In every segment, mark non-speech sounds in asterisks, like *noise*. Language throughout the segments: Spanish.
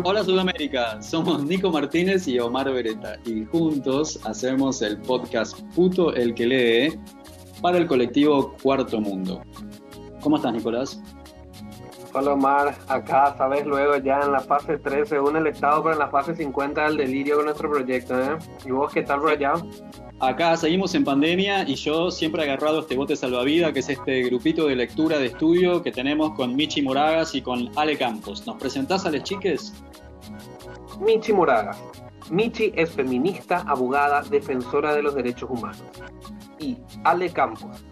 Hola Sudamérica, somos Nico Martínez y Omar Beretta y juntos hacemos el podcast Puto el que lee para el colectivo Cuarto Mundo. ¿Cómo estás Nicolás? Hola Omar, acá sabes luego ya en la fase 3 según el estado, pero en la fase 50 del delirio con nuestro proyecto, ¿eh? ¿Y vos qué tal por allá? Acá seguimos en pandemia y yo siempre he agarrado este bote salvavidas, que es este grupito de lectura de estudio que tenemos con Michi Moragas y con Ale Campos. ¿Nos presentás a las chiques? Michi Moragas. Michi es feminista, abogada, defensora de los derechos humanos. Y Ale Campos,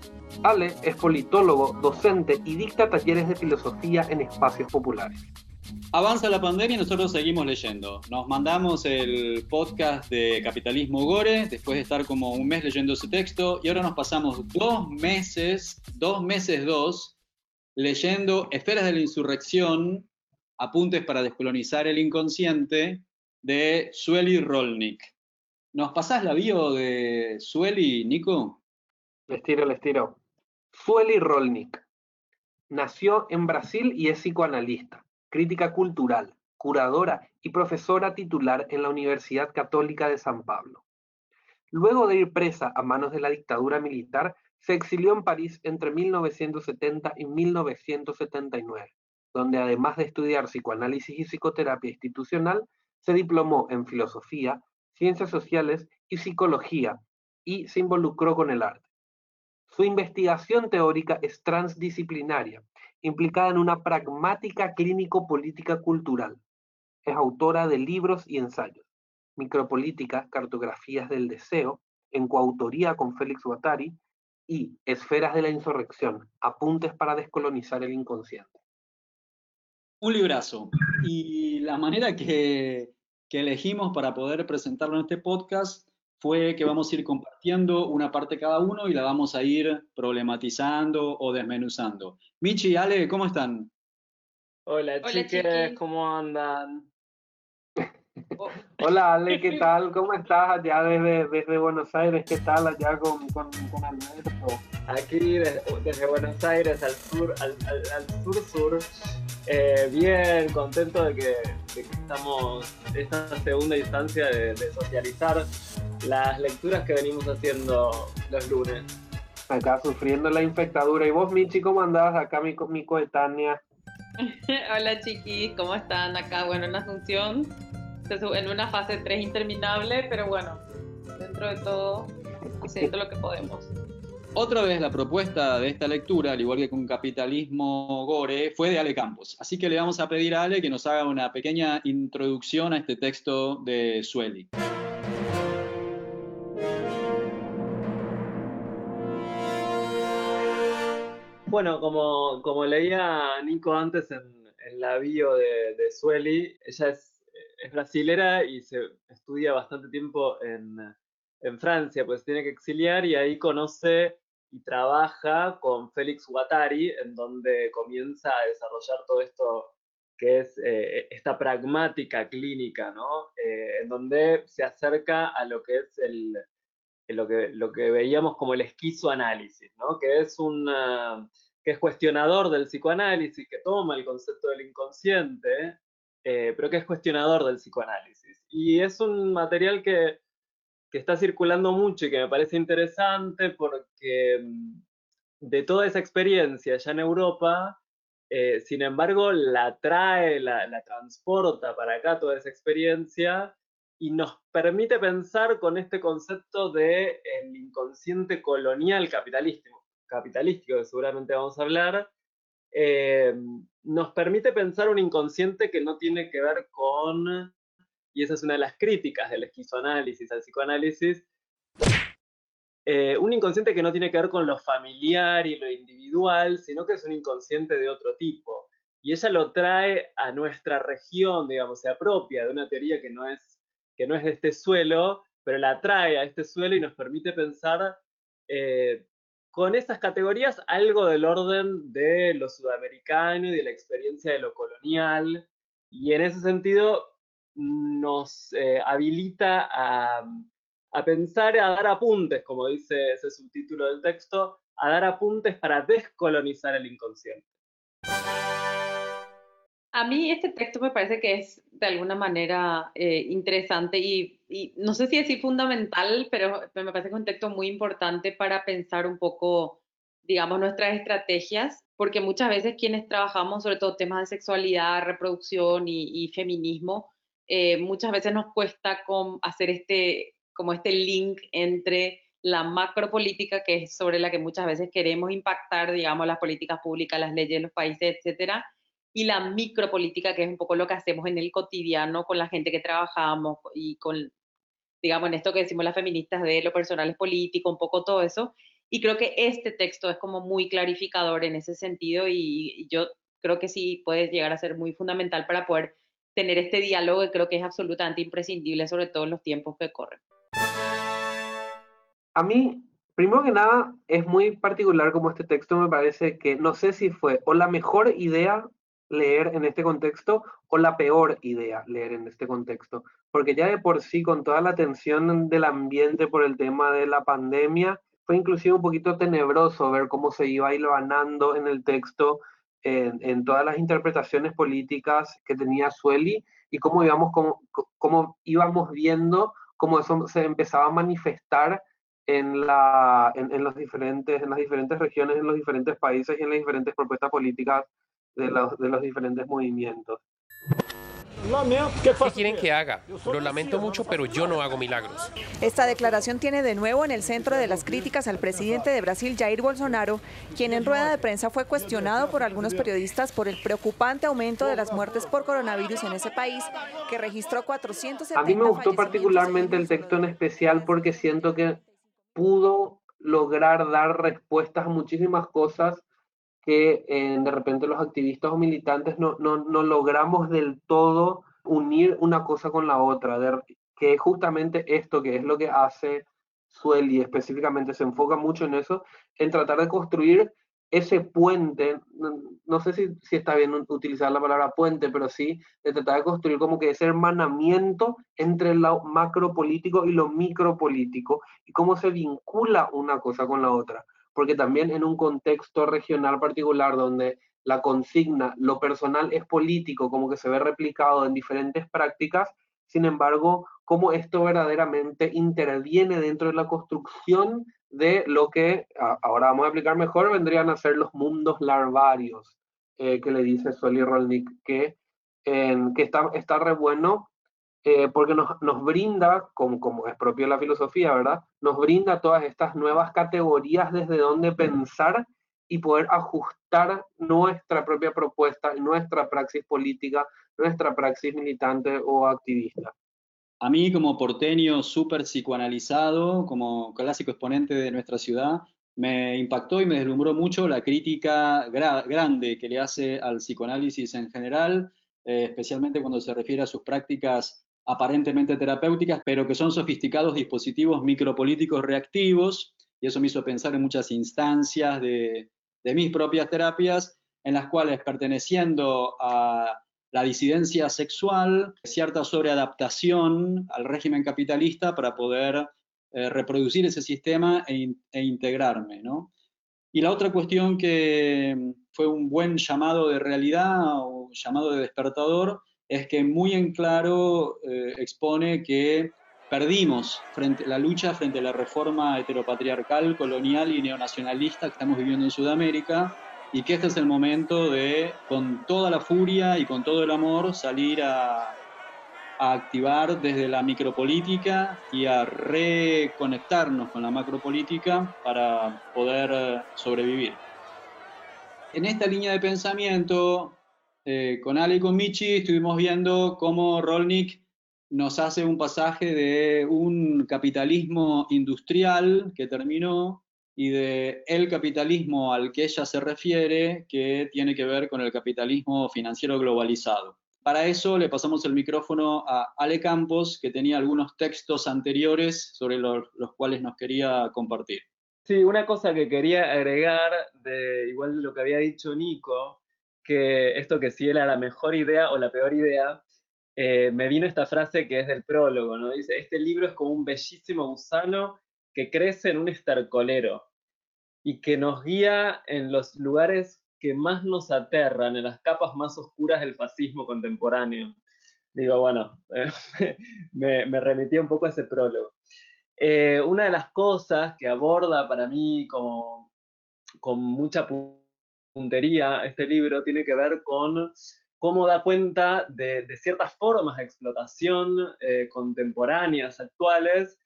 Ale es politólogo, docente y dicta talleres de filosofía en espacios populares. Avanza la pandemia y nosotros seguimos leyendo. Nos mandamos el podcast de Capitalismo Gore, después de estar como un mes leyendo ese texto, y ahora nos pasamos dos meses, dos meses dos, leyendo Esferas de la Insurrección, apuntes para descolonizar el inconsciente, de Sueli Rolnik. ¿Nos pasás la bio de Sueli, Nico? Les tiro, les tiro. Sueli Rolnik. Nació en Brasil y es psicoanalista, crítica cultural, curadora y profesora titular en la Universidad Católica de San Pablo. Luego de ir presa a manos de la dictadura militar, se exilió en París entre 1970 y 1979, donde además de estudiar psicoanálisis y psicoterapia institucional, se diplomó en filosofía, ciencias sociales y psicología y se involucró con el arte. Su investigación teórica es transdisciplinaria, implicada en una pragmática clínico-política cultural. Es autora de libros y ensayos, Micropolítica, Cartografías del Deseo, en coautoría con Félix Guattari, y Esferas de la Insurrección, Apuntes para descolonizar el inconsciente. Un librazo. Y la manera que, que elegimos para poder presentarlo en este podcast fue que vamos a ir compartiendo una parte cada uno y la vamos a ir problematizando o desmenuzando. Michi y Ale, ¿cómo están? Hola, chiques, ¿cómo andan? *laughs* Hola Ale, ¿qué tal? ¿Cómo estás allá desde, desde Buenos Aires? ¿Qué tal allá con, con, con Alberto? Aquí desde, Buenos Aires al sur, al, al, sur sur. Eh, bien, contento de que, de que, estamos en esta segunda instancia de, de socializar las lecturas que venimos haciendo los lunes. Acá sufriendo la infectadura. ¿Y vos, Michi, cómo andás? Acá mi, mi coetánea. *laughs* Hola, chiquis, ¿cómo están? Acá, bueno, en Asunción, en una fase 3 interminable, pero bueno, dentro de todo, haciendo lo que podemos. Otra vez la propuesta de esta lectura, al igual que con Capitalismo Gore, fue de Ale Campos. Así que le vamos a pedir a Ale que nos haga una pequeña introducción a este texto de Sueli. Bueno, como, como leía Nico antes en, la bio de, de, Sueli, ella es, es, brasilera y se estudia bastante tiempo en, en Francia, pues tiene que exiliar y ahí conoce y trabaja con Félix Guattari, en donde comienza a desarrollar todo esto que es eh, esta pragmática clínica, ¿no? Eh, en donde se acerca a lo que es el, lo, que, lo que veíamos como el esquizoanálisis, ¿no? Que es una que es cuestionador del psicoanálisis, que toma el concepto del inconsciente, eh, pero que es cuestionador del psicoanálisis. Y es un material que, que, está circulando mucho y que me parece interesante porque mm, de toda esa experiencia ya en Europa, eh, sin embargo, la trae, la, la transporta para acá toda esa experiencia y nos permite pensar con este concepto de el inconsciente colonial capitalístico capitalístico, que seguramente vamos a hablar, eh, nos permite pensar un inconsciente que no tiene que ver con, y esa es una de las críticas del esquizoanálisis al psicoanálisis, eh, un inconsciente que no tiene que ver con lo familiar y lo individual, sino que es un inconsciente de otro tipo. Y ella lo trae a nuestra región, digamos, se apropia de una teoría que no es, que no es de este suelo, pero la trae a este suelo y nos permite pensar eh, con esas categorías algo del orden de lo sudamericano y de la experiencia de lo colonial, y en ese sentido nos eh, habilita a, a pensar, a dar apuntes, como dice ese subtítulo del texto, a dar apuntes para descolonizar el inconsciente. A mí este texto me parece que es de alguna manera eh, interesante y, no sé si decir fundamental, pero me parece que es un texto muy importante para pensar un poco, digamos, nuestras estrategias, porque muchas veces quienes trabajamos sobre todo temas de sexualidad, reproducción y, y feminismo, eh, muchas veces nos cuesta con hacer este, como este link entre la macropolítica, que es sobre la que muchas veces queremos impactar, digamos, las políticas públicas, las leyes de los países, etcétera, y la micropolítica, que es un poco lo que hacemos en el cotidiano con la gente que trabajamos y con, digamos, en esto que decimos las feministas de lo personal es político, un poco todo eso. Y creo que este texto es como muy clarificador en ese sentido y, yo creo que sí puede llegar a ser muy fundamental para poder tener este diálogo que creo que es absolutamente imprescindible, sobre todo en los tiempos que corren. A mí, primero que nada, es muy particular como este texto me parece que no sé si fue o la mejor idea leer en este contexto o la peor idea leer en este contexto. Porque ya de por sí, con toda la tensión del ambiente por el tema de la pandemia, fue inclusive un poquito tenebroso ver cómo se iba hilvanando en el texto, en, en todas las interpretaciones políticas que tenía Sueli y cómo íbamos, cómo, cómo íbamos viendo cómo eso se empezaba a manifestar en, la, en, en, los diferentes, en las diferentes regiones, en los diferentes países y en las diferentes propuestas políticas de los, de los diferentes movimientos. ¿Qué quieren que haga? Lo lamento mucho, pero yo no hago milagros. Esta declaración tiene de nuevo en el centro de las críticas al presidente de Brasil, Jair Bolsonaro, quien en rueda de prensa fue cuestionado por algunos periodistas por el preocupante aumento de las muertes por coronavirus en ese país, que registró 470 A mí me gustó particularmente el texto en especial porque siento que pudo lograr dar respuestas a muchísimas cosas que eh, de repente los activistas o militantes no, no, no, logramos del todo unir una cosa con la otra, que es justamente esto que es lo que hace Sueli, específicamente se enfoca mucho en eso, en tratar de construir ese puente, no, sé si, si, está bien utilizar la palabra puente, pero sí de tratar de construir como que ese hermanamiento entre lo macropolítico y lo micropolítico y cómo se vincula una cosa con la otra porque también en un contexto regional particular donde la consigna, lo personal es político, como que se ve replicado en diferentes prácticas, sin embargo, cómo esto verdaderamente interviene dentro de la construcción de lo que, ahora vamos a explicar mejor, vendrían a ser los mundos larvarios, eh, que le dice Sueli Rolnik, que, que está, está re bueno eh, porque nos, nos brinda, como, como, es propio la filosofía, ¿verdad? Nos brinda todas estas nuevas categorías desde donde pensar y poder ajustar nuestra propia propuesta, nuestra praxis política, nuestra praxis militante o activista. A mí como porteño súper psicoanalizado, como clásico exponente de nuestra ciudad, me impactó y me deslumbró mucho la crítica gra grande que le hace al psicoanálisis en general, eh, especialmente cuando se refiere a sus prácticas aparentemente terapéuticas, pero que son sofisticados dispositivos micropolíticos reactivos, y eso me hizo pensar en muchas instancias de, de mis propias terapias, en las cuales perteneciendo a la disidencia sexual, cierta sobreadaptación al régimen capitalista para poder eh, reproducir ese sistema e, e integrarme. ¿no? Y la otra cuestión que fue un buen llamado de realidad o llamado de despertador es que muy en claro eh, expone que perdimos frente, la lucha frente a la reforma heteropatriarcal, colonial y neonacionalista que estamos viviendo en Sudamérica y que este es el momento de, con toda la furia y con todo el amor, salir a, a activar desde la micropolítica y a reconectarnos con la macropolítica para poder eh, sobrevivir. En esta línea de pensamiento, eh, con Ale y con Michi estuvimos viendo cómo Rolnik nos hace un pasaje de un capitalismo industrial que terminó y de el capitalismo al que ella se refiere, que tiene que ver con el capitalismo financiero globalizado. Para eso le pasamos el micrófono a Ale Campos, que tenía algunos textos anteriores sobre los, cuales nos quería compartir. Sí, una cosa que quería agregar, de igual de lo que había dicho Nico, que esto que si era la mejor idea o la peor idea, eh, me vino esta frase que es del prólogo, ¿no? Dice, este libro es como un bellísimo gusano que crece en un estercolero y que nos guía en los lugares que más nos aterran, en las capas más oscuras del fascismo contemporáneo. Digo, bueno, *laughs* me, me remití un poco a ese prólogo. Eh, una de las cosas que aborda para mí como, con mucha puntería este libro tiene que ver con cómo da cuenta de, ciertas formas de explotación eh, contemporáneas, actuales,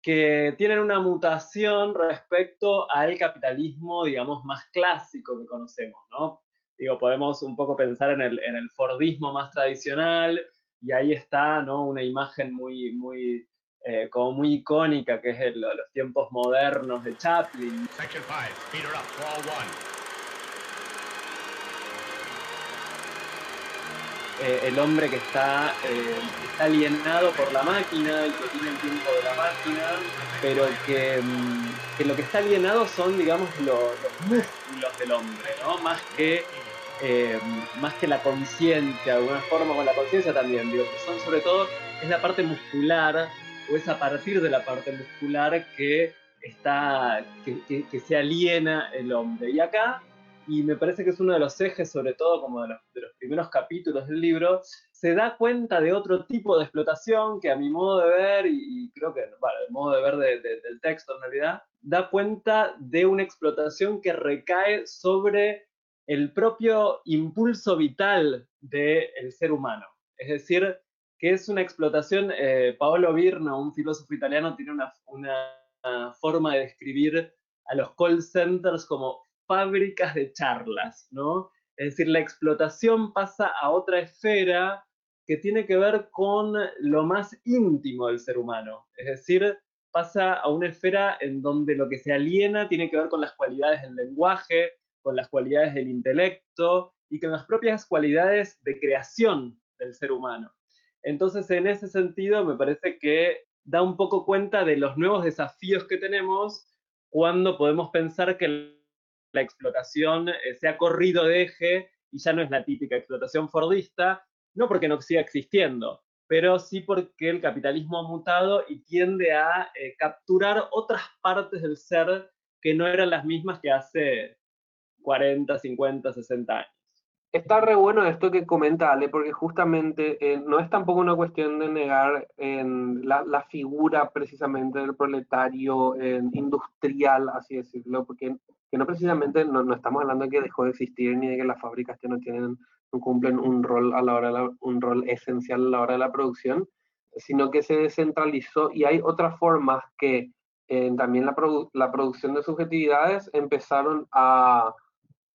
que tienen una mutación respecto al capitalismo, digamos, más clásico que conocemos, ¿no? Digo, podemos un poco pensar en el, en el Fordismo más tradicional, y ahí está, ¿no? Una imagen muy, muy eh, como muy icónica, que es los tiempos modernos de Chaplin. Eh, el hombre que está, eh, está, alienado por la máquina y que tiene el tiempo de la máquina, pero que, mm, que lo que está alienado son, digamos, los músculos del hombre, ¿no? Más que, más que la conciencia, de alguna forma, o la conciencia también, digo, que son sobre todo, es la parte muscular o es a partir de la parte muscular que, está, que, se aliena el hombre. Y acá, y me parece que es uno de los ejes, sobre todo como de los, primeros capítulos del libro, se da cuenta de otro tipo de explotación que a mi modo de ver, y, creo que, bueno, el modo de ver del texto en realidad, da cuenta de una explotación que recae sobre el propio impulso vital del ser humano. Es decir, que es una explotación. Eh, Paolo Virno, un filósofo italiano, tiene una, forma de describir a los call centers como fábricas de charlas, ¿no? Es decir, la explotación pasa a otra esfera que tiene que ver con lo más íntimo del ser humano. Es decir, pasa a una esfera en donde lo que se aliena tiene que ver con las cualidades del lenguaje, con las cualidades del intelecto y con las propias cualidades de creación del ser humano. Entonces, en ese sentido, me parece que da un poco cuenta de los nuevos desafíos que tenemos cuando podemos pensar que la explotación eh, se ha corrido de eje y ya no es la típica explotación fordista, no porque no siga existiendo, pero sí porque el capitalismo ha mutado y tiende a eh, capturar otras partes del ser que no eran las mismas que hace 40, 50, 60 años. Está re bueno esto que comenta Ale, porque justamente eh, no es tampoco una cuestión de negar en la, figura precisamente del proletario industrial, así decirlo, porque que no precisamente no, estamos hablando de que dejó de existir ni de que las fábricas ya no tienen, no cumplen un rol a la hora un rol esencial a la hora de la producción, sino que se descentralizó y hay otras formas que también la, la producción de subjetividades empezaron a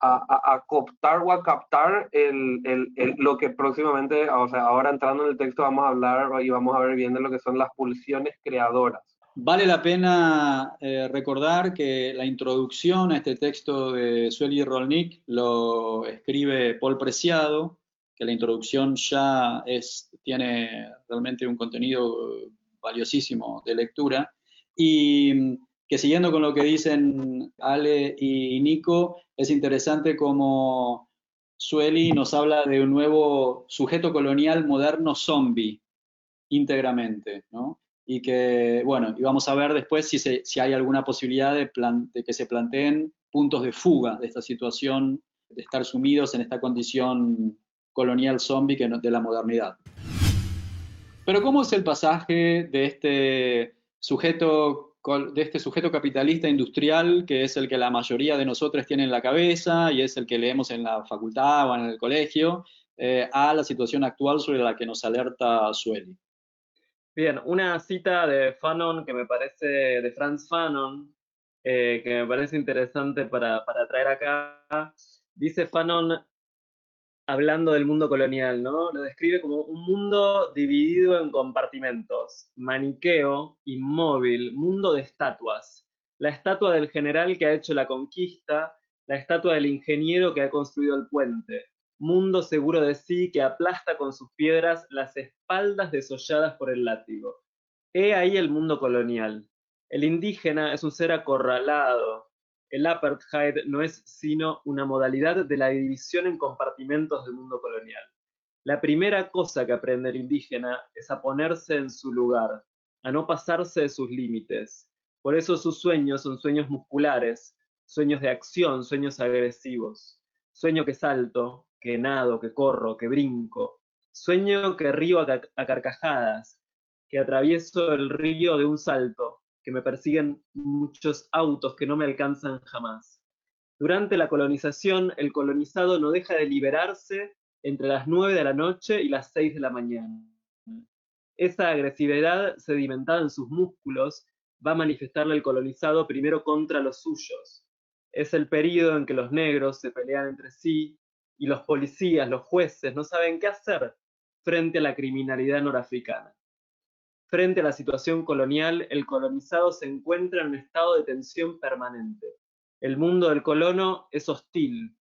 a, cooptar o a captar el, el, lo que próximamente, o sea, ahora entrando en el texto vamos a hablar y vamos a ver bien de lo que son las pulsiones creadoras. Vale la pena eh, recordar que la introducción a este texto de Sueli Rolnik lo escribe Paul Preciado, que la introducción ya es, tiene realmente un contenido valiosísimo de lectura. Y que siguiendo con lo que dicen Ale y Nico, es interesante como Sueli nos habla de un nuevo sujeto colonial moderno zombie íntegramente, ¿no? Y que, bueno, y vamos a ver después si, si hay alguna posibilidad de, de, que se planteen puntos de fuga de esta situación, de estar sumidos en esta condición colonial zombie que de la modernidad. Pero ¿cómo es el pasaje de este sujeto de este sujeto capitalista industrial, que es el que la mayoría de nosotros tiene en la cabeza y es el que leemos en la facultad o en el colegio, eh, a la situación actual sobre la que nos alerta Sueli. Bien, una cita de Fanon que me parece, de Franz Fanon, eh, que me parece interesante para, para traer acá. Dice Fanon, hablando del mundo colonial, ¿no? Lo describe como un mundo dividido en compartimentos, maniqueo, inmóvil, mundo de estatuas. La estatua del general que ha hecho la conquista, la estatua del ingeniero que ha construido el puente, mundo seguro de sí que aplasta con sus piedras las espaldas desolladas por el látigo. He ahí el mundo colonial. El indígena es un ser acorralado, el apartheid no es sino una modalidad de la división en compartimentos del mundo colonial. la primera cosa que aprende el indígena es a ponerse en su lugar, a no pasarse de sus límites. Por eso sus sueños son sueños musculares, sueños de acción, sueños agresivos. Sueño que salto, que nado, que corro, que brinco. Sueño que río a, carcajadas, que atravieso el río de un salto, que me persiguen muchos autos que no me alcanzan jamás. Durante la colonización, el colonizado no deja de liberarse entre las 9 de la noche y las 6 de la mañana. Esa agresividad sedimentada en sus músculos va a manifestarle el colonizado primero contra los suyos. Es el periodo en que los negros se pelean entre sí y los policías, los jueces, no saben qué hacer frente a la criminalidad norafricana. Frente a la situación colonial, el colonizado se encuentra en un estado de tensión permanente. El mundo del colono es hostil,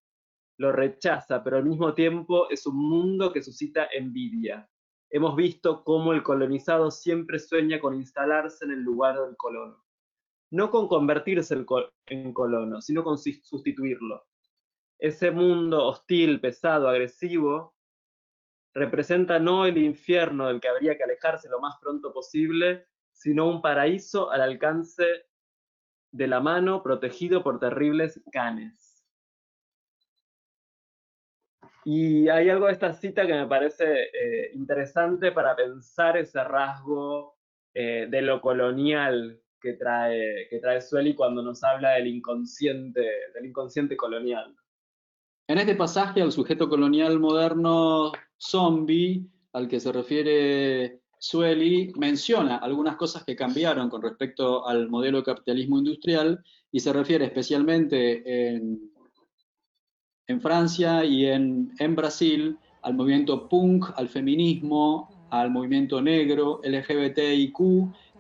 lo rechaza, pero al mismo tiempo es un mundo que suscita envidia. Hemos visto cómo el colonizado siempre sueña con instalarse en el lugar del colono. No con convertirse en colono, sino con sustituirlo. Ese mundo hostil, pesado, agresivo, representa no el infierno del que habría que alejarse lo más pronto posible, sino un paraíso al alcance de la mano protegido por terribles canes. Y hay algo de esta cita que me parece eh, interesante para pensar ese rasgo eh, de lo colonial que trae, que trae Sueli cuando nos habla del inconsciente, del inconsciente colonial. En este pasaje, al sujeto colonial moderno zombie, al que se refiere Sueli, menciona algunas cosas que cambiaron con respecto al modelo de capitalismo industrial y se refiere especialmente en Francia y en, Brasil al movimiento punk, al feminismo, al movimiento negro, LGBTIQ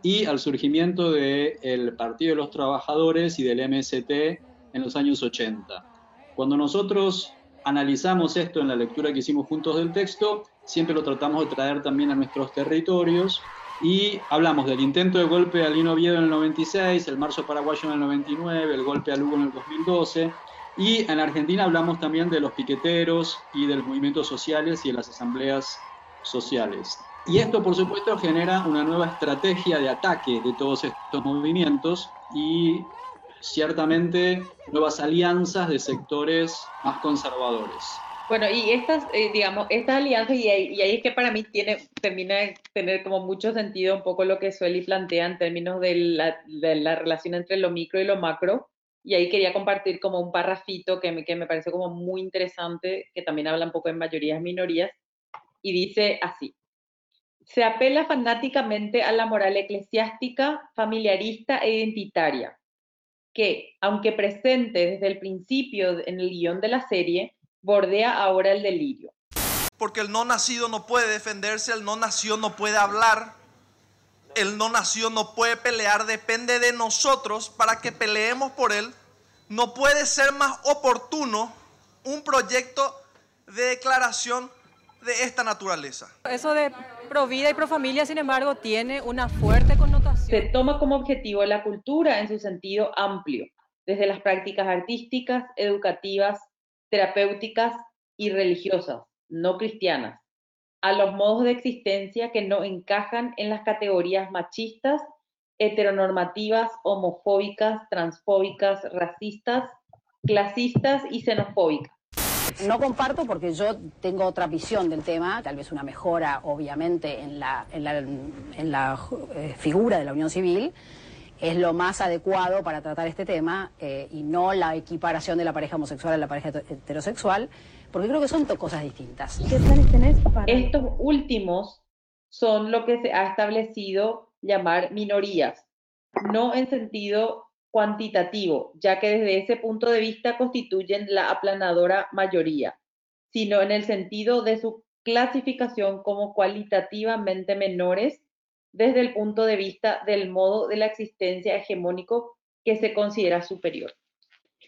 y al surgimiento del Partido de los Trabajadores y del MST en los años 80. Cuando nosotros analizamos esto en la lectura que hicimos juntos del texto, siempre lo tratamos de traer también a nuestros territorios y hablamos del intento de golpe a Lino Oviedo en el 96, el marzo paraguayo en el 99, el golpe a Lugo en el 2012, y en Argentina hablamos también de los piqueteros y de los movimientos sociales y de las asambleas sociales. Y esto, por supuesto, genera una nueva estrategia de ataque de todos estos movimientos y ciertamente nuevas alianzas de sectores más conservadores. Bueno, y estas, eh, digamos, estas alianzas, y ahí, es que para mí tiene, termina de tener como mucho sentido un poco lo que Sueli plantea en términos de la, de la relación entre lo micro y lo macro, y ahí quería compartir como un parrafito que me, que me parece como muy interesante, que también habla un poco en mayorías minorías, y dice así. Se apela fanáticamente a la moral eclesiástica, familiarista e identitaria, que, aunque presente desde el principio en el guion de la serie, bordea ahora el delirio. Porque el no nacido no puede defenderse, el no nacido no puede hablar, él no nació, no puede pelear, depende de nosotros para que peleemos por Él. No puede ser más oportuno un proyecto de declaración de esta naturaleza. Eso de pro vida y pro familia, sin embargo, tiene una fuerte connotación. Se toma como objetivo la cultura en su sentido amplio, desde las prácticas artísticas, educativas, terapéuticas y religiosas, no cristianas a los modos de existencia que no encajan en las categorías machistas, heteronormativas, homofóbicas, transfóbicas, racistas, clasistas y xenofóbicas. No comparto porque yo tengo otra visión del tema, tal vez una mejora obviamente en la, en la, eh, figura de la unión civil, es lo más adecuado para tratar este tema eh, y no la equiparación de la pareja homosexual a la pareja heterosexual porque creo que son cosas distintas. ¿Qué planes tenés para... Estos últimos son lo que se ha establecido llamar minorías, no en sentido cuantitativo, ya que desde ese punto de vista constituyen la aplanadora mayoría, sino en el sentido de su clasificación como cualitativamente menores desde el punto de vista del modo de la existencia hegemónico que se considera superior.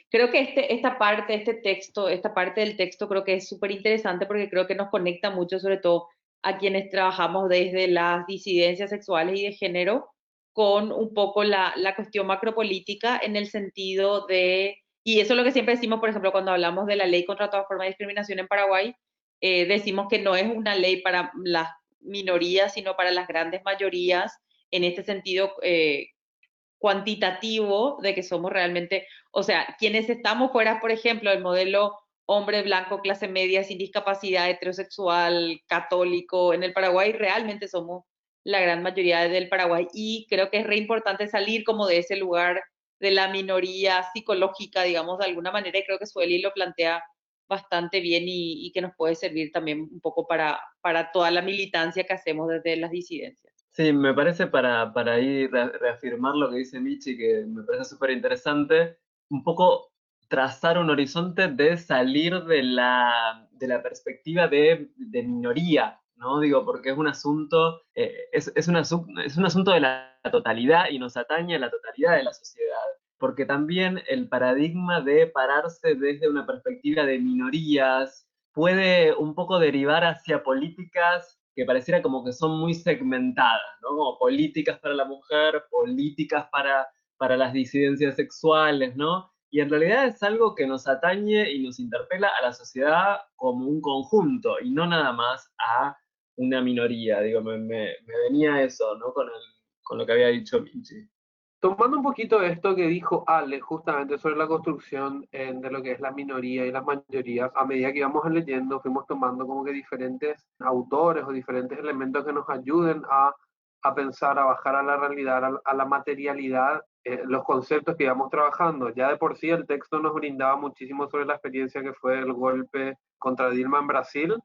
Creo que este, esta parte, este texto, esta parte del texto creo que es súper interesante porque creo que nos conecta mucho, sobre todo a quienes trabajamos desde las disidencias sexuales y de género, con un poco la, la cuestión macropolítica en el sentido de, y eso es lo que siempre decimos, por ejemplo, cuando hablamos de la ley contra toda forma de discriminación en Paraguay, eh, decimos que no es una ley para las minorías, sino para las grandes mayorías, en este sentido eh, cuantitativo de que somos realmente, o sea, quienes estamos fuera, por ejemplo, del modelo hombre blanco, clase media, sin discapacidad, heterosexual, católico, en el Paraguay realmente somos la gran mayoría del Paraguay y creo que es re importante salir como de ese lugar de la minoría psicológica, digamos, de alguna manera, y creo que Sueli lo plantea bastante bien y, que nos puede servir también un poco para, para toda la militancia que hacemos desde las disidencias. Sí, me parece para, para ir reafirmar lo que dice Michi, que me parece súper interesante, un poco trazar un horizonte de salir de la, de la perspectiva de, de, minoría, ¿no? Digo, porque es un asunto, eh, es, es, un es un asunto de la totalidad y nos atañe a la totalidad de la sociedad porque también el paradigma de pararse desde una perspectiva de minorías puede un poco derivar hacia políticas que pareciera como que son muy segmentadas, ¿no? Como políticas para la mujer, políticas para, para las disidencias sexuales, ¿no? Y en realidad es algo que nos atañe y nos interpela a la sociedad como un conjunto y no nada más a una minoría. Digo, me, me, venía eso, ¿no? Con, el, con lo que había dicho Minchi. Tomando un poquito esto que dijo Ale justamente sobre la construcción de lo que es la minoría y las mayorías, a medida que íbamos leyendo, fuimos tomando como que diferentes autores o diferentes elementos que nos ayuden a, a pensar, a bajar a la realidad, a, la materialidad, eh, los conceptos que íbamos trabajando. Ya de por sí el texto nos brindaba muchísimo sobre la experiencia que fue el golpe contra Dilma en Brasil,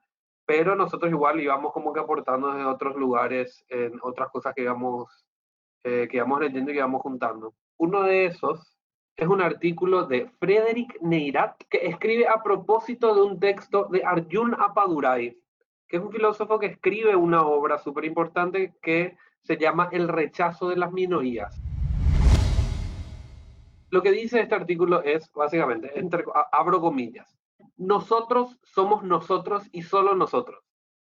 pero nosotros igual íbamos como que aportando desde otros lugares, en otras cosas que íbamos eh, que vamos leyendo y que vamos juntando. Uno de esos es un artículo de Frederick Neirat que escribe a propósito de un texto de Arjun Appadurai, que es un filósofo que escribe una obra súper importante que se llama El rechazo de las minorías. Lo que dice este artículo es, básicamente, entre, abro comillas, nosotros somos nosotros y solo nosotros.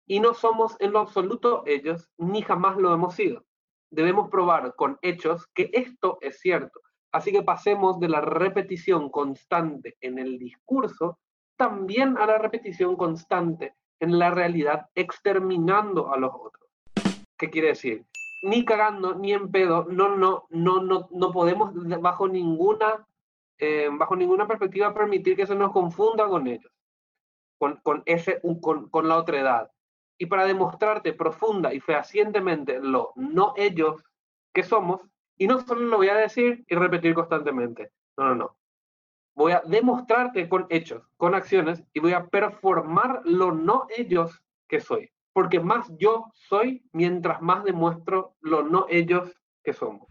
Y no somos en lo absoluto ellos, ni jamás lo hemos sido debemos probar con hechos que esto es cierto. Así que pasemos de la repetición constante en el discurso también a la repetición constante en la realidad, exterminando a los otros. ¿Qué quiere decir? Ni cagando, ni en pedo, no, no, no, no, no podemos bajo ninguna, eh, bajo ninguna perspectiva permitir que se nos confunda con ellos, con, con, ese, con, con la edad y para demostrarte profunda y fehacientemente lo no ellos que somos, y no solo lo voy a decir y repetir constantemente, no, no, no. Voy a demostrarte con hechos, con acciones, y voy a performar lo no ellos que soy. Porque más yo soy mientras más demuestro lo no ellos que somos.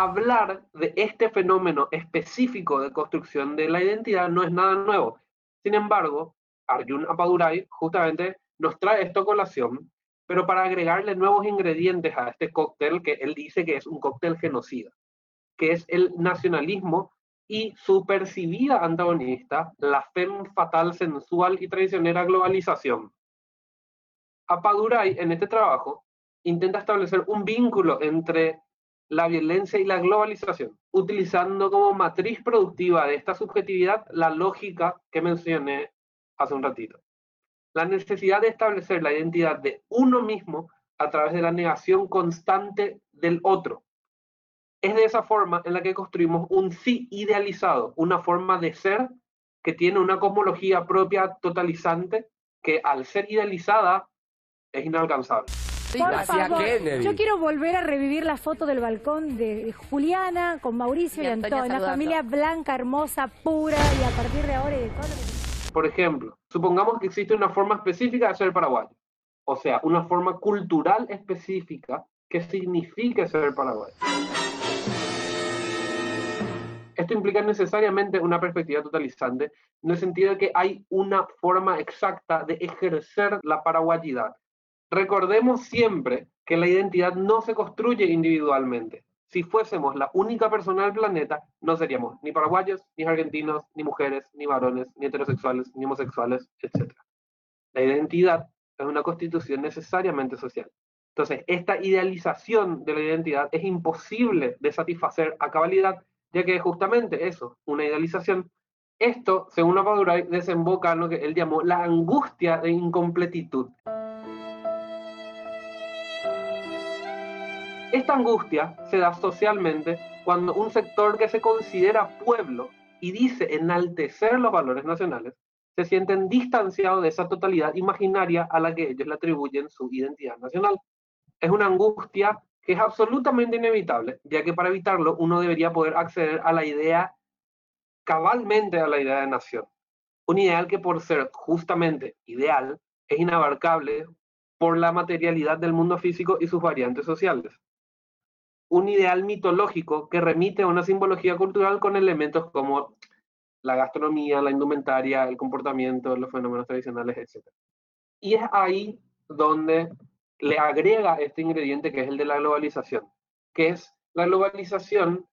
Hablar de este fenómeno específico de construcción de la identidad no es nada nuevo. Sin embargo, Arjun Apadurai justamente nos trae esto a colación, pero para agregarle nuevos ingredientes a este cóctel que él dice que es un cóctel genocida, que es el nacionalismo y su percibida antagonista, la fem fatal, sensual y traicionera globalización. Apadurai en este trabajo intenta establecer un vínculo entre la violencia y la globalización, utilizando como matriz productiva de esta subjetividad la lógica que mencioné hace un ratito la necesidad de establecer la identidad de uno mismo a través de la negación constante del otro. Es de esa forma en la que construimos un sí idealizado, una forma de ser que tiene una cosmología propia totalizante que al ser idealizada es inalcanzable. Yo quiero volver a revivir la foto del balcón de Juliana con Mauricio y, Antonio, una familia blanca, hermosa, pura y a partir de ahora y de todo por ejemplo, supongamos que existe una forma específica de ser paraguayo, o sea, una forma cultural específica que significa ser paraguayo. Esto implica necesariamente una perspectiva totalizante, en el sentido de que hay una forma exacta de ejercer la paraguayidad. Recordemos siempre que la identidad no se construye individualmente, si fuésemos la única persona del planeta, no seríamos ni paraguayos, ni argentinos, ni mujeres, ni varones, ni heterosexuales, ni homosexuales, etc. La identidad es una constitución necesariamente social. Entonces, esta idealización de la identidad es imposible de satisfacer a cabalidad, ya que es justamente eso, una idealización Esto, según Apaduray, desemboca en lo que él llamó la angustia de incompletitud. Esta angustia se da socialmente cuando un sector que se considera pueblo y dice enaltecer los valores nacionales, se sienten distanciados de esa totalidad imaginaria a la que ellos le atribuyen su identidad nacional. Es una angustia que es absolutamente inevitable, ya que para evitarlo uno debería poder acceder a la idea, cabalmente a la idea de nación. Un ideal que por ser justamente ideal es inabarcable por la materialidad del mundo físico y sus variantes sociales un ideal mitológico que remite a una simbología cultural con elementos como la gastronomía, la indumentaria, el comportamiento, los fenómenos tradicionales, etc. Y es ahí donde le agrega este ingrediente que es el de la globalización, que es la globalización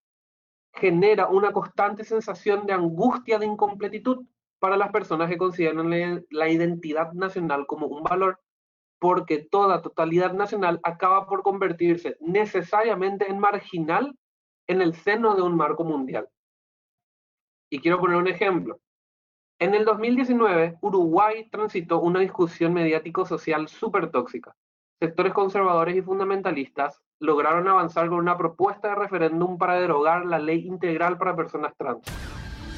genera una constante sensación de angustia de incompletitud para las personas que consideran la identidad nacional como un valor porque toda totalidad nacional acaba por convertirse necesariamente en marginal en el seno de un marco mundial. Y quiero poner un ejemplo. En el 2019, Uruguay transitó una discusión mediático-social súper tóxica. Sectores conservadores y fundamentalistas lograron avanzar con una propuesta de referéndum para derogar la ley integral para personas trans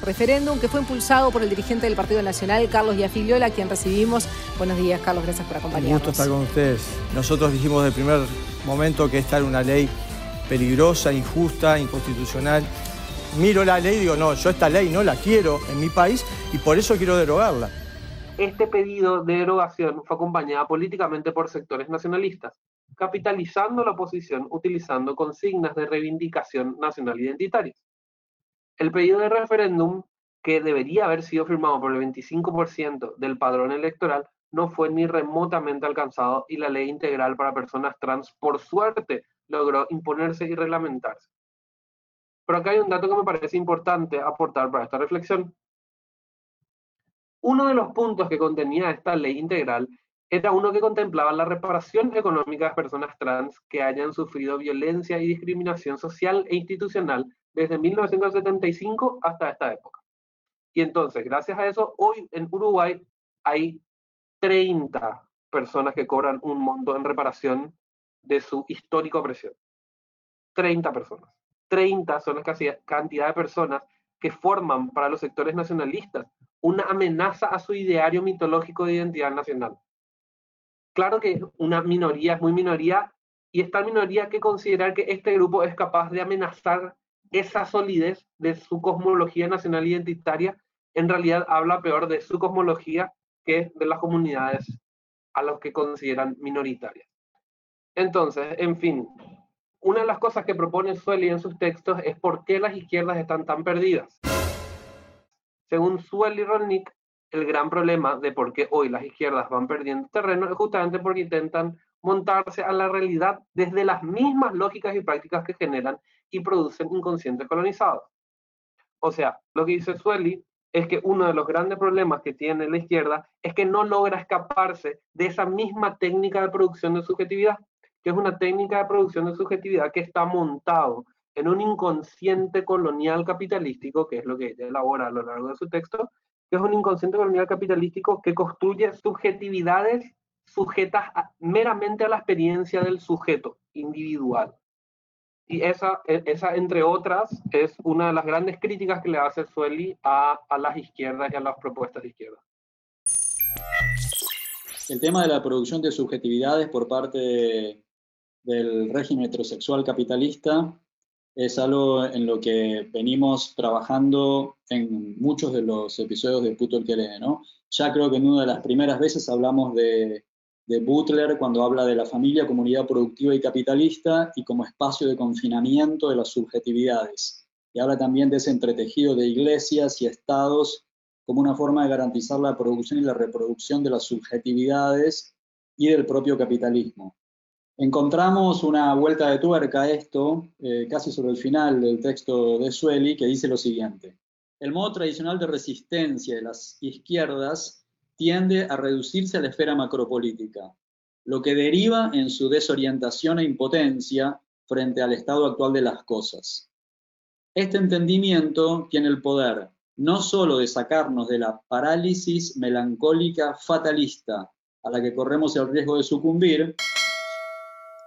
referéndum que fue impulsado por el dirigente del Partido Nacional, Carlos Yafiliola, a quien recibimos. Buenos días, Carlos, gracias por acompañarnos. Un gusto estar con ustedes. Nosotros dijimos desde el primer momento que esta era una ley peligrosa, injusta, inconstitucional. Miro la ley y digo, no, yo esta ley no la quiero en mi país y por eso quiero derogarla. Este pedido de derogación fue acompañado políticamente por sectores nacionalistas, capitalizando la oposición utilizando consignas de reivindicación nacional identitaria. El pedido de referéndum, que debería haber sido firmado por el 25% del padrón electoral, no fue ni remotamente alcanzado y la ley integral para personas trans, por suerte, logró imponerse y reglamentarse. Pero acá hay un dato que me parece importante aportar para esta reflexión. Uno de los puntos que contenía esta ley integral era uno que contemplaba la reparación económica de personas trans que hayan sufrido violencia y discriminación social e institucional desde 1975 hasta esta época. Y entonces, gracias a eso, hoy en Uruguay hay 30 personas que cobran un monto en reparación de su histórica opresión. 30 personas. 30 son la cantidad de personas que forman para los sectores nacionalistas una amenaza a su ideario mitológico de identidad nacional. Claro que una minoría es muy minoría y esta minoría que considerar que este grupo es capaz de amenazar esa solidez de su cosmología nacional identitaria en realidad habla peor de su cosmología que de las comunidades a los que consideran minoritarias. Entonces, en fin, una de las cosas que propone Sueli en sus textos es por qué las izquierdas están tan perdidas. Según Sueli Rolnik, el gran problema de por qué hoy las izquierdas van perdiendo terreno es justamente porque intentan montarse a la realidad desde las mismas lógicas y prácticas que generan y producen inconscientes colonizados. O sea, lo que dice Sueli es que uno de los grandes problemas que tiene la izquierda es que no logra escaparse de esa misma técnica de producción de subjetividad, que es una técnica de producción de subjetividad que está montado en un inconsciente colonial capitalístico, que es lo que ella elabora a lo largo de su texto, que es un inconsciente colonial capitalístico que construye subjetividades sujetas meramente a la experiencia del sujeto individual. Y esa, e, esa, entre otras, es una de las grandes críticas que le hace Sueli a las izquierdas y a las propuestas de izquierda. El tema de la producción de subjetividades por parte del régimen heterosexual capitalista es algo en lo que venimos trabajando en muchos de los episodios de Puto el que ¿no? Ya creo que en una de las primeras veces hablamos de de Butler cuando habla de la familia como unidad productiva y capitalista y como espacio de confinamiento de las subjetividades. Y habla también de ese entretejido de iglesias y estados como una forma de garantizar la producción y la reproducción de las subjetividades y del propio capitalismo. Encontramos una vuelta de tuerca a esto, eh, casi sobre el final del texto de Sueli, que dice lo siguiente. El modo tradicional de resistencia de las izquierdas tiende a reducirse a la esfera macropolítica, lo que deriva en su desorientación e impotencia frente al estado actual de las cosas. Este entendimiento tiene el poder no solo de sacarnos de la parálisis melancólica fatalista a la que corremos el riesgo de sucumbir,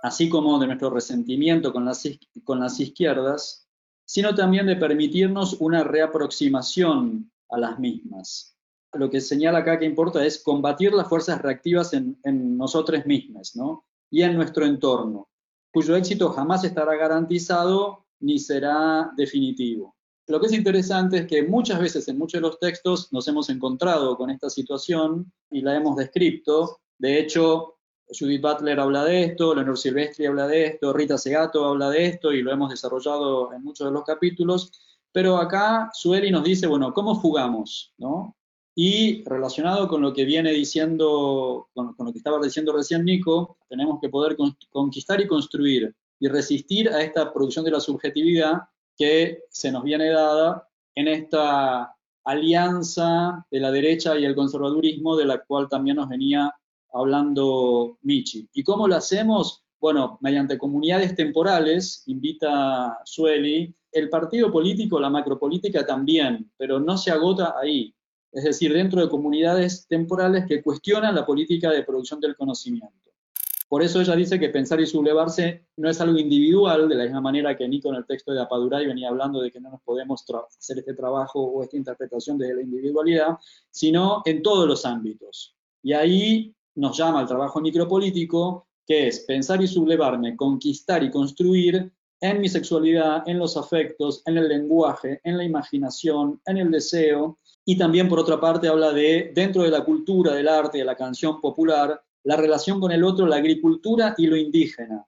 así como de nuestro resentimiento con las, con las izquierdas, sino también de permitirnos una reaproximación a las mismas. Lo que señala acá que importa es combatir las fuerzas reactivas en, en nosotros mismos ¿no? y en nuestro entorno, cuyo éxito jamás estará garantizado ni será definitivo. Lo que es interesante es que muchas veces en muchos de los textos nos hemos encontrado con esta situación y la hemos descrito. De hecho, Judith Butler habla de esto, Leonor Silvestri habla de esto, Rita Segato habla de esto y lo hemos desarrollado en muchos de los capítulos. Pero acá Sueli nos dice, bueno, ¿cómo fugamos? ¿no? Y relacionado con lo que viene diciendo, con, lo que estaba diciendo recién Nico, tenemos que poder conquistar y construir y resistir a esta producción de la subjetividad que se nos viene dada en esta alianza de la derecha y el conservadurismo de la cual también nos venía hablando Michi. ¿Y cómo lo hacemos? Bueno, mediante comunidades temporales, invita Sueli, el partido político, la macropolítica también, pero no se agota ahí. Es decir, dentro de comunidades temporales que cuestionan la política de producción del conocimiento. Por eso ella dice que pensar y sublevarse no es algo individual, de la misma manera que Nico en el texto de Apaduray venía hablando de que no nos podemos hacer este trabajo o esta interpretación desde la individualidad, sino en todos los ámbitos. Y ahí nos llama el trabajo micropolítico, que es pensar y sublevarme, conquistar y construir en mi sexualidad, en los afectos, en el lenguaje, en la imaginación, en el deseo, y también por otra parte habla de, dentro de la cultura, del arte, de la canción popular, la relación con el otro, la agricultura y lo indígena.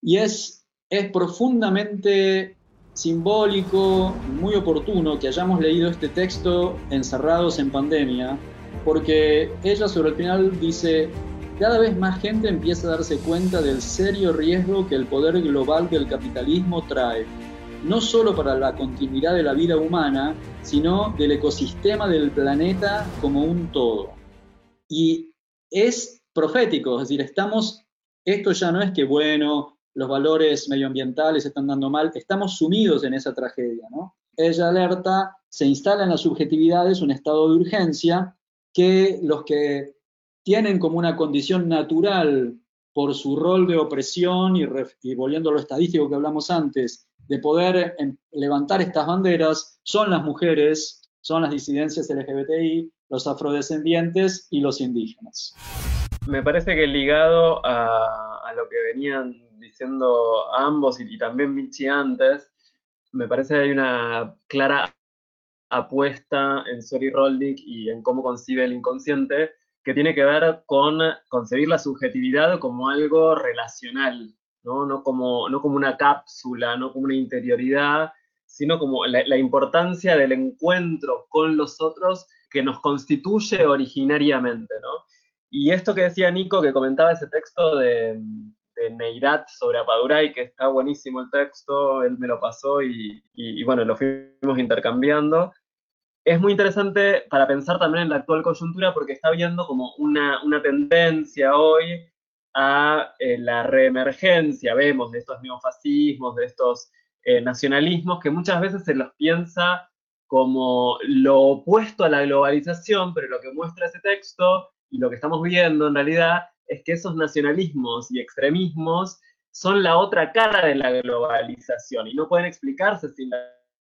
Y es, es profundamente simbólico, muy oportuno que hayamos leído este texto encerrados en pandemia, porque ella sobre el final dice, cada vez más gente empieza a darse cuenta del serio riesgo que el poder global del capitalismo trae, no solo para la continuidad de la vida humana, sino del ecosistema del planeta como un todo. Y es profético, es decir, estamos, esto ya no es que, bueno, los valores medioambientales están dando mal, estamos sumidos en esa tragedia, ¿no? Ella alerta, se instala en las subjetividades un estado de urgencia que los que tienen como una condición natural por su rol de opresión y, y volviendo a lo estadístico que hablamos antes, de poder levantar estas banderas, son las mujeres, son las disidencias LGBTI, los afrodescendientes y los indígenas. Me parece que ligado a, lo que venían diciendo ambos y, también Michi antes, me parece que hay una clara apuesta en Sori Roldick y en cómo concibe el inconsciente, que tiene que ver con concebir la subjetividad como algo relacional, ¿no? No, como, no como una cápsula, no como una interioridad, sino como la importancia del encuentro con los otros que nos constituye originariamente, ¿no? Y esto que decía Nico, que comentaba ese texto de, de Neirat sobre Apaduray, que está buenísimo el texto, él me lo pasó y, bueno, lo fuimos intercambiando. Es muy interesante para pensar también en la actual coyuntura porque está viendo como una, tendencia hoy a eh, la reemergencia, vemos, de estos neofascismos, de estos eh, nacionalismos, que muchas veces se los piensa como lo opuesto a la globalización, pero lo que muestra ese texto y lo que estamos viendo en realidad es que esos nacionalismos y extremismos son la otra cara de la globalización y no pueden explicarse sin la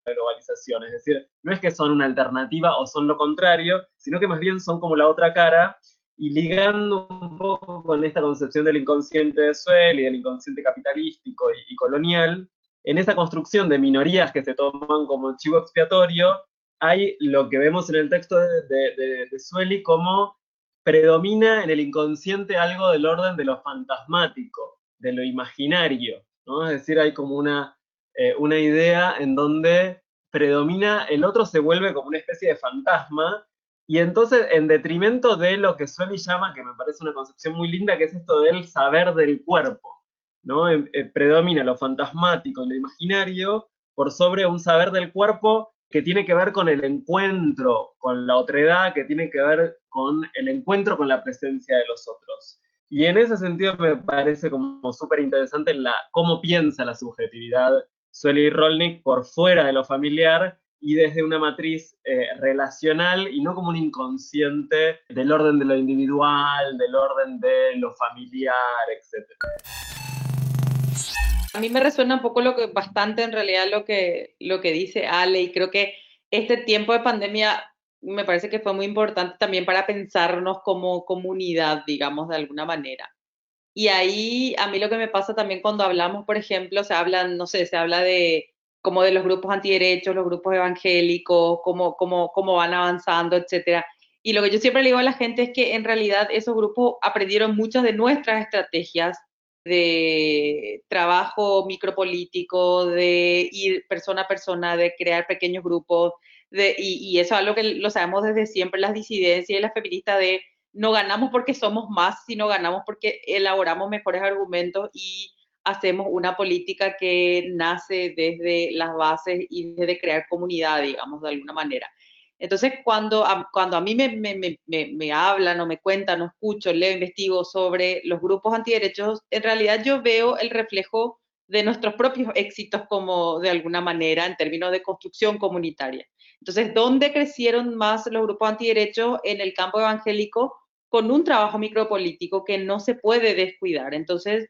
globalización. Es decir, no es que son una alternativa o son lo contrario, sino que más bien son como la otra cara y ligando un poco con esta concepción del inconsciente de Suel y del inconsciente capitalístico y colonial, en esa construcción de minorías que se toman como chivo expiatorio, hay lo que vemos en el texto de, de, Sueli como predomina en el inconsciente algo del orden de lo fantasmático, de lo imaginario, ¿no? Es decir, hay como una, eh, una idea en donde predomina, el otro se vuelve como una especie de fantasma, y entonces en detrimento de lo que Sueli llama, que me parece una concepción muy linda, que es esto del saber del cuerpo, ¿no? Eh, eh, predomina lo fantasmático, lo imaginario, por sobre un saber del cuerpo que tiene que ver con el encuentro con la otredad, que tiene que ver con el encuentro con la presencia de los otros. Y en ese sentido me parece como súper interesante cómo piensa la subjetividad Sueli Rolnik por fuera de lo familiar y desde una matriz eh, relacional y no como un inconsciente del orden de lo individual, del orden de lo familiar, etc. A mí me resuena un poco lo que, bastante en realidad lo que, lo que dice Ale y creo que este tiempo de pandemia me parece que fue muy importante también para pensarnos como comunidad, digamos, de alguna manera. Y ahí a mí lo que me pasa también cuando hablamos, por ejemplo, se habla, no sé, se habla de como de los grupos antiderechos, los grupos evangélicos, cómo, cómo, cómo van avanzando, etcétera. Y lo que yo siempre le digo a la gente es que en realidad esos grupos aprendieron muchas de nuestras estrategias de trabajo micropolítico, de ir persona a persona, de crear pequeños grupos, de, y, eso es algo que lo sabemos desde siempre, las disidencias y las feministas, de no ganamos porque somos más, sino ganamos porque elaboramos mejores argumentos y hacemos una política que nace desde las bases y desde crear comunidad, digamos, de alguna manera. Entonces, cuando a, cuando a mí me, me, me, hablan o me cuentan o escucho, leo, investigo sobre los grupos antiderechos, en realidad yo veo el reflejo de nuestros propios éxitos como de alguna manera en términos de construcción comunitaria. Entonces, ¿dónde crecieron más los grupos antiderechos? En el campo evangélico, con un trabajo micropolítico que no se puede descuidar. Entonces,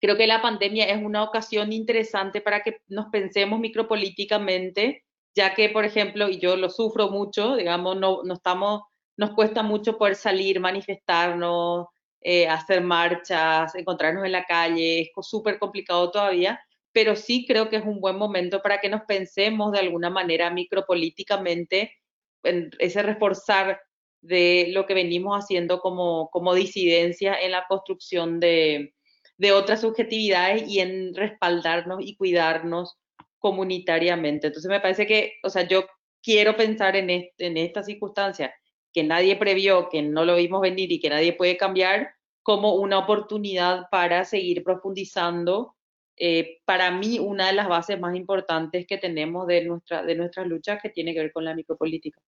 creo que la pandemia es una ocasión interesante para que nos pensemos micropolíticamente ya que, por ejemplo, y yo lo sufro mucho, digamos, no, no estamos, nos cuesta mucho poder salir, manifestarnos, eh, hacer marchas, encontrarnos en la calle, es súper complicado todavía, pero sí creo que es un buen momento para que nos pensemos de alguna manera micropolíticamente en ese reforzar de lo que venimos haciendo como, como disidencia en la construcción de, de otras subjetividades y en respaldarnos y cuidarnos comunitariamente. Entonces me parece que, o sea, yo quiero pensar en, en esta circunstancia que nadie previó, que no lo vimos venir y que nadie puede cambiar, como una oportunidad para seguir profundizando. Eh, para mí, una de las bases más importantes que tenemos de, nuestra, de nuestras luchas que tiene que ver con la micropolítica.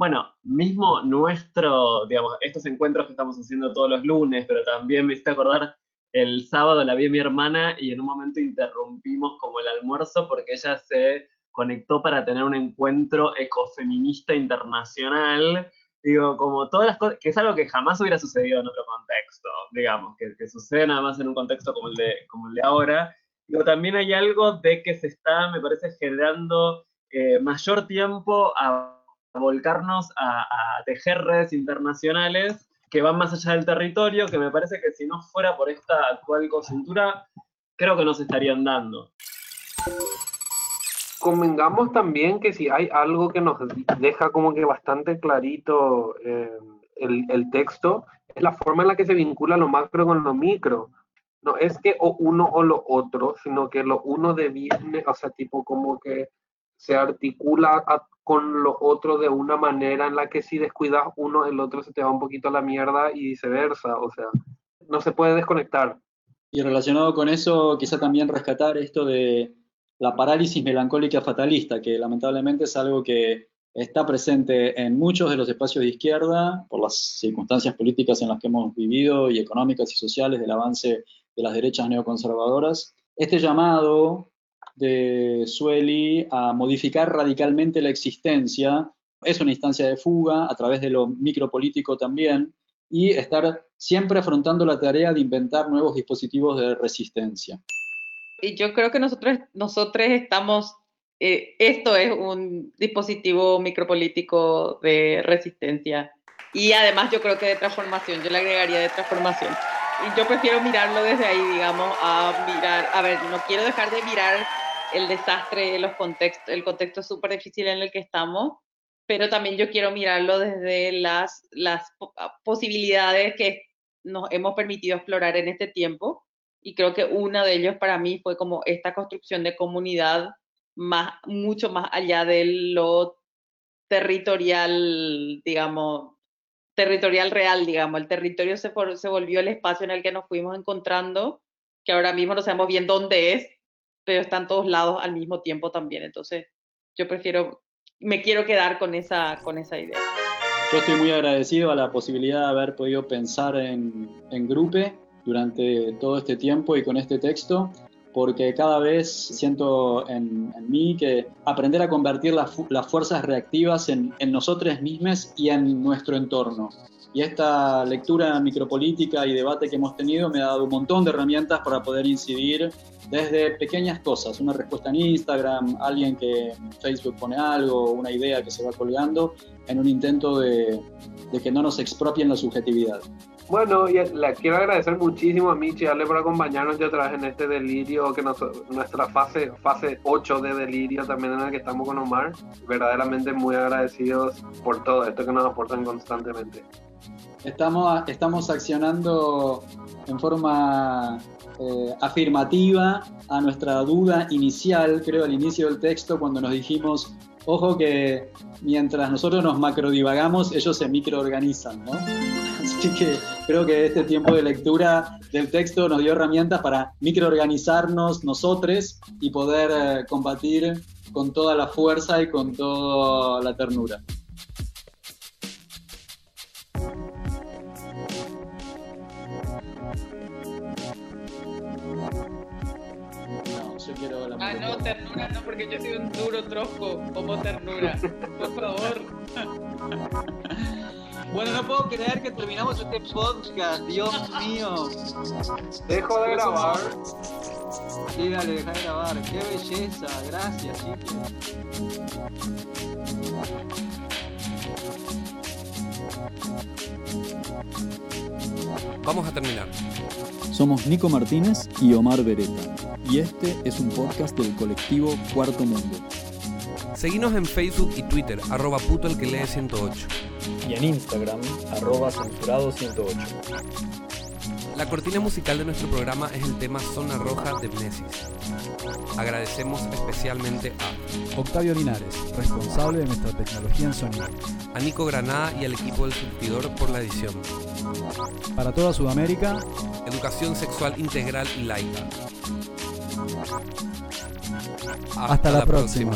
Bueno, mismo nuestro, digamos, estos encuentros que estamos haciendo todos los lunes, pero también me hiciste acordar el sábado la vi a mi hermana y en un momento interrumpimos como el almuerzo porque ella se conectó para tener un encuentro ecofeminista internacional. Digo, como todas las cosas, que es algo que jamás hubiera sucedido en otro contexto, digamos, que, sucede nada más en un contexto como el de, como el de ahora. Digo, también hay algo de que se está, me parece, generando eh, mayor tiempo a, volcarnos a, a tejer redes internacionales que van más allá del territorio, que me parece que si no fuera por esta actual coyuntura, creo que no se estarían dando. Convengamos también que si hay algo que nos deja como que bastante clarito eh, el, el, texto, es la forma en la que se vincula lo macro con lo micro. No es que o uno o lo otro, sino que lo uno deviene, o sea, tipo como que se articula con lo otro de una manera en la que si descuidas uno, el otro se te va un poquito a la mierda y viceversa. O sea, no se puede desconectar. Y relacionado con eso, quizá también rescatar esto de la parálisis melancólica fatalista, que lamentablemente es algo que está presente en muchos de los espacios de izquierda por las circunstancias políticas en las que hemos vivido y económicas y sociales del avance de las derechas neoconservadoras. Este llamado de Sueli a modificar radicalmente la existencia. Es una instancia de fuga a través de lo micropolítico también y estar siempre afrontando la tarea de inventar nuevos dispositivos de resistencia. Y yo creo que nosotros, nosotros estamos, eh, esto es un dispositivo micropolítico de resistencia y además yo creo que de transformación, yo le agregaría de transformación. Y yo prefiero mirarlo desde ahí, digamos, a mirar, a ver, no quiero dejar de mirar el desastre, los contextos, el contexto súper difícil en el que estamos, pero también yo quiero mirarlo desde las, las ah, posibilidades que nos hemos permitido explorar en este tiempo. Y creo que uno de ellos para mí fue como esta construcción de comunidad más, mucho más allá de lo territorial, digamos, territorial real, digamos. El territorio se, se volvió el espacio en el que nos fuimos encontrando, que ahora mismo no sabemos bien dónde es, pero están todos lados al mismo tiempo también. Entonces, yo prefiero, me quiero quedar con esa, con esa idea. Yo estoy muy agradecido a la posibilidad de haber podido pensar en, en grupo durante todo este tiempo y con este texto. porque cada vez siento en, mí que aprender a convertir las, fuerzas reactivas en, en nosotros mismos y en nuestro entorno. Y esta lectura micropolítica y debate que hemos tenido me ha dado un montón de herramientas para poder incidir desde pequeñas cosas, una respuesta en Instagram, alguien que en Facebook pone algo, una idea que se va colgando, en un intento de, de que no nos expropien la subjetividad. Bueno, y le quiero agradecer muchísimo a Michi Ale por acompañarnos ya otra vez en este delirio, que nuestra fase, fase 8 de delirio también en el que estamos con Omar. Verdaderamente muy agradecidos por todo esto que nos aportan constantemente. Estamos, estamos accionando en forma eh, afirmativa a nuestra duda inicial, creo al inicio del texto, cuando nos dijimos, ojo que mientras nosotros nos macrodivagamos, ellos se microorganizan, ¿no? *laughs* Así que creo que este tiempo de lectura del texto nos dio herramientas para microorganizarnos nosotros y poder eh, combatir con toda la fuerza y con toda la ternura. Ah, no, ternura no, porque yo soy un duro troco, como ternura. Por favor. *laughs* Bueno, no puedo creer que terminamos este podcast, Dios mío. Dejo de grabar. Sí, dale, deja de grabar. Qué belleza, gracias, chicos. Vamos a terminar. Somos Nico Martínez y Omar Beretta, y este es un podcast del colectivo Cuarto Mundo. Seguinos en Facebook y Twitter, arroba puto el que lee 108 y en Instagram, arroba censurado108. La cortina musical de nuestro programa es el tema Zona Roja de Mnesis. Agradecemos especialmente a Octavio Linares, responsable de nuestra tecnología en sonido. A Nico Granada y al equipo del surtidor por la edición. Para toda Sudamérica, Educación sexual integral y laica. Hasta, la, próxima.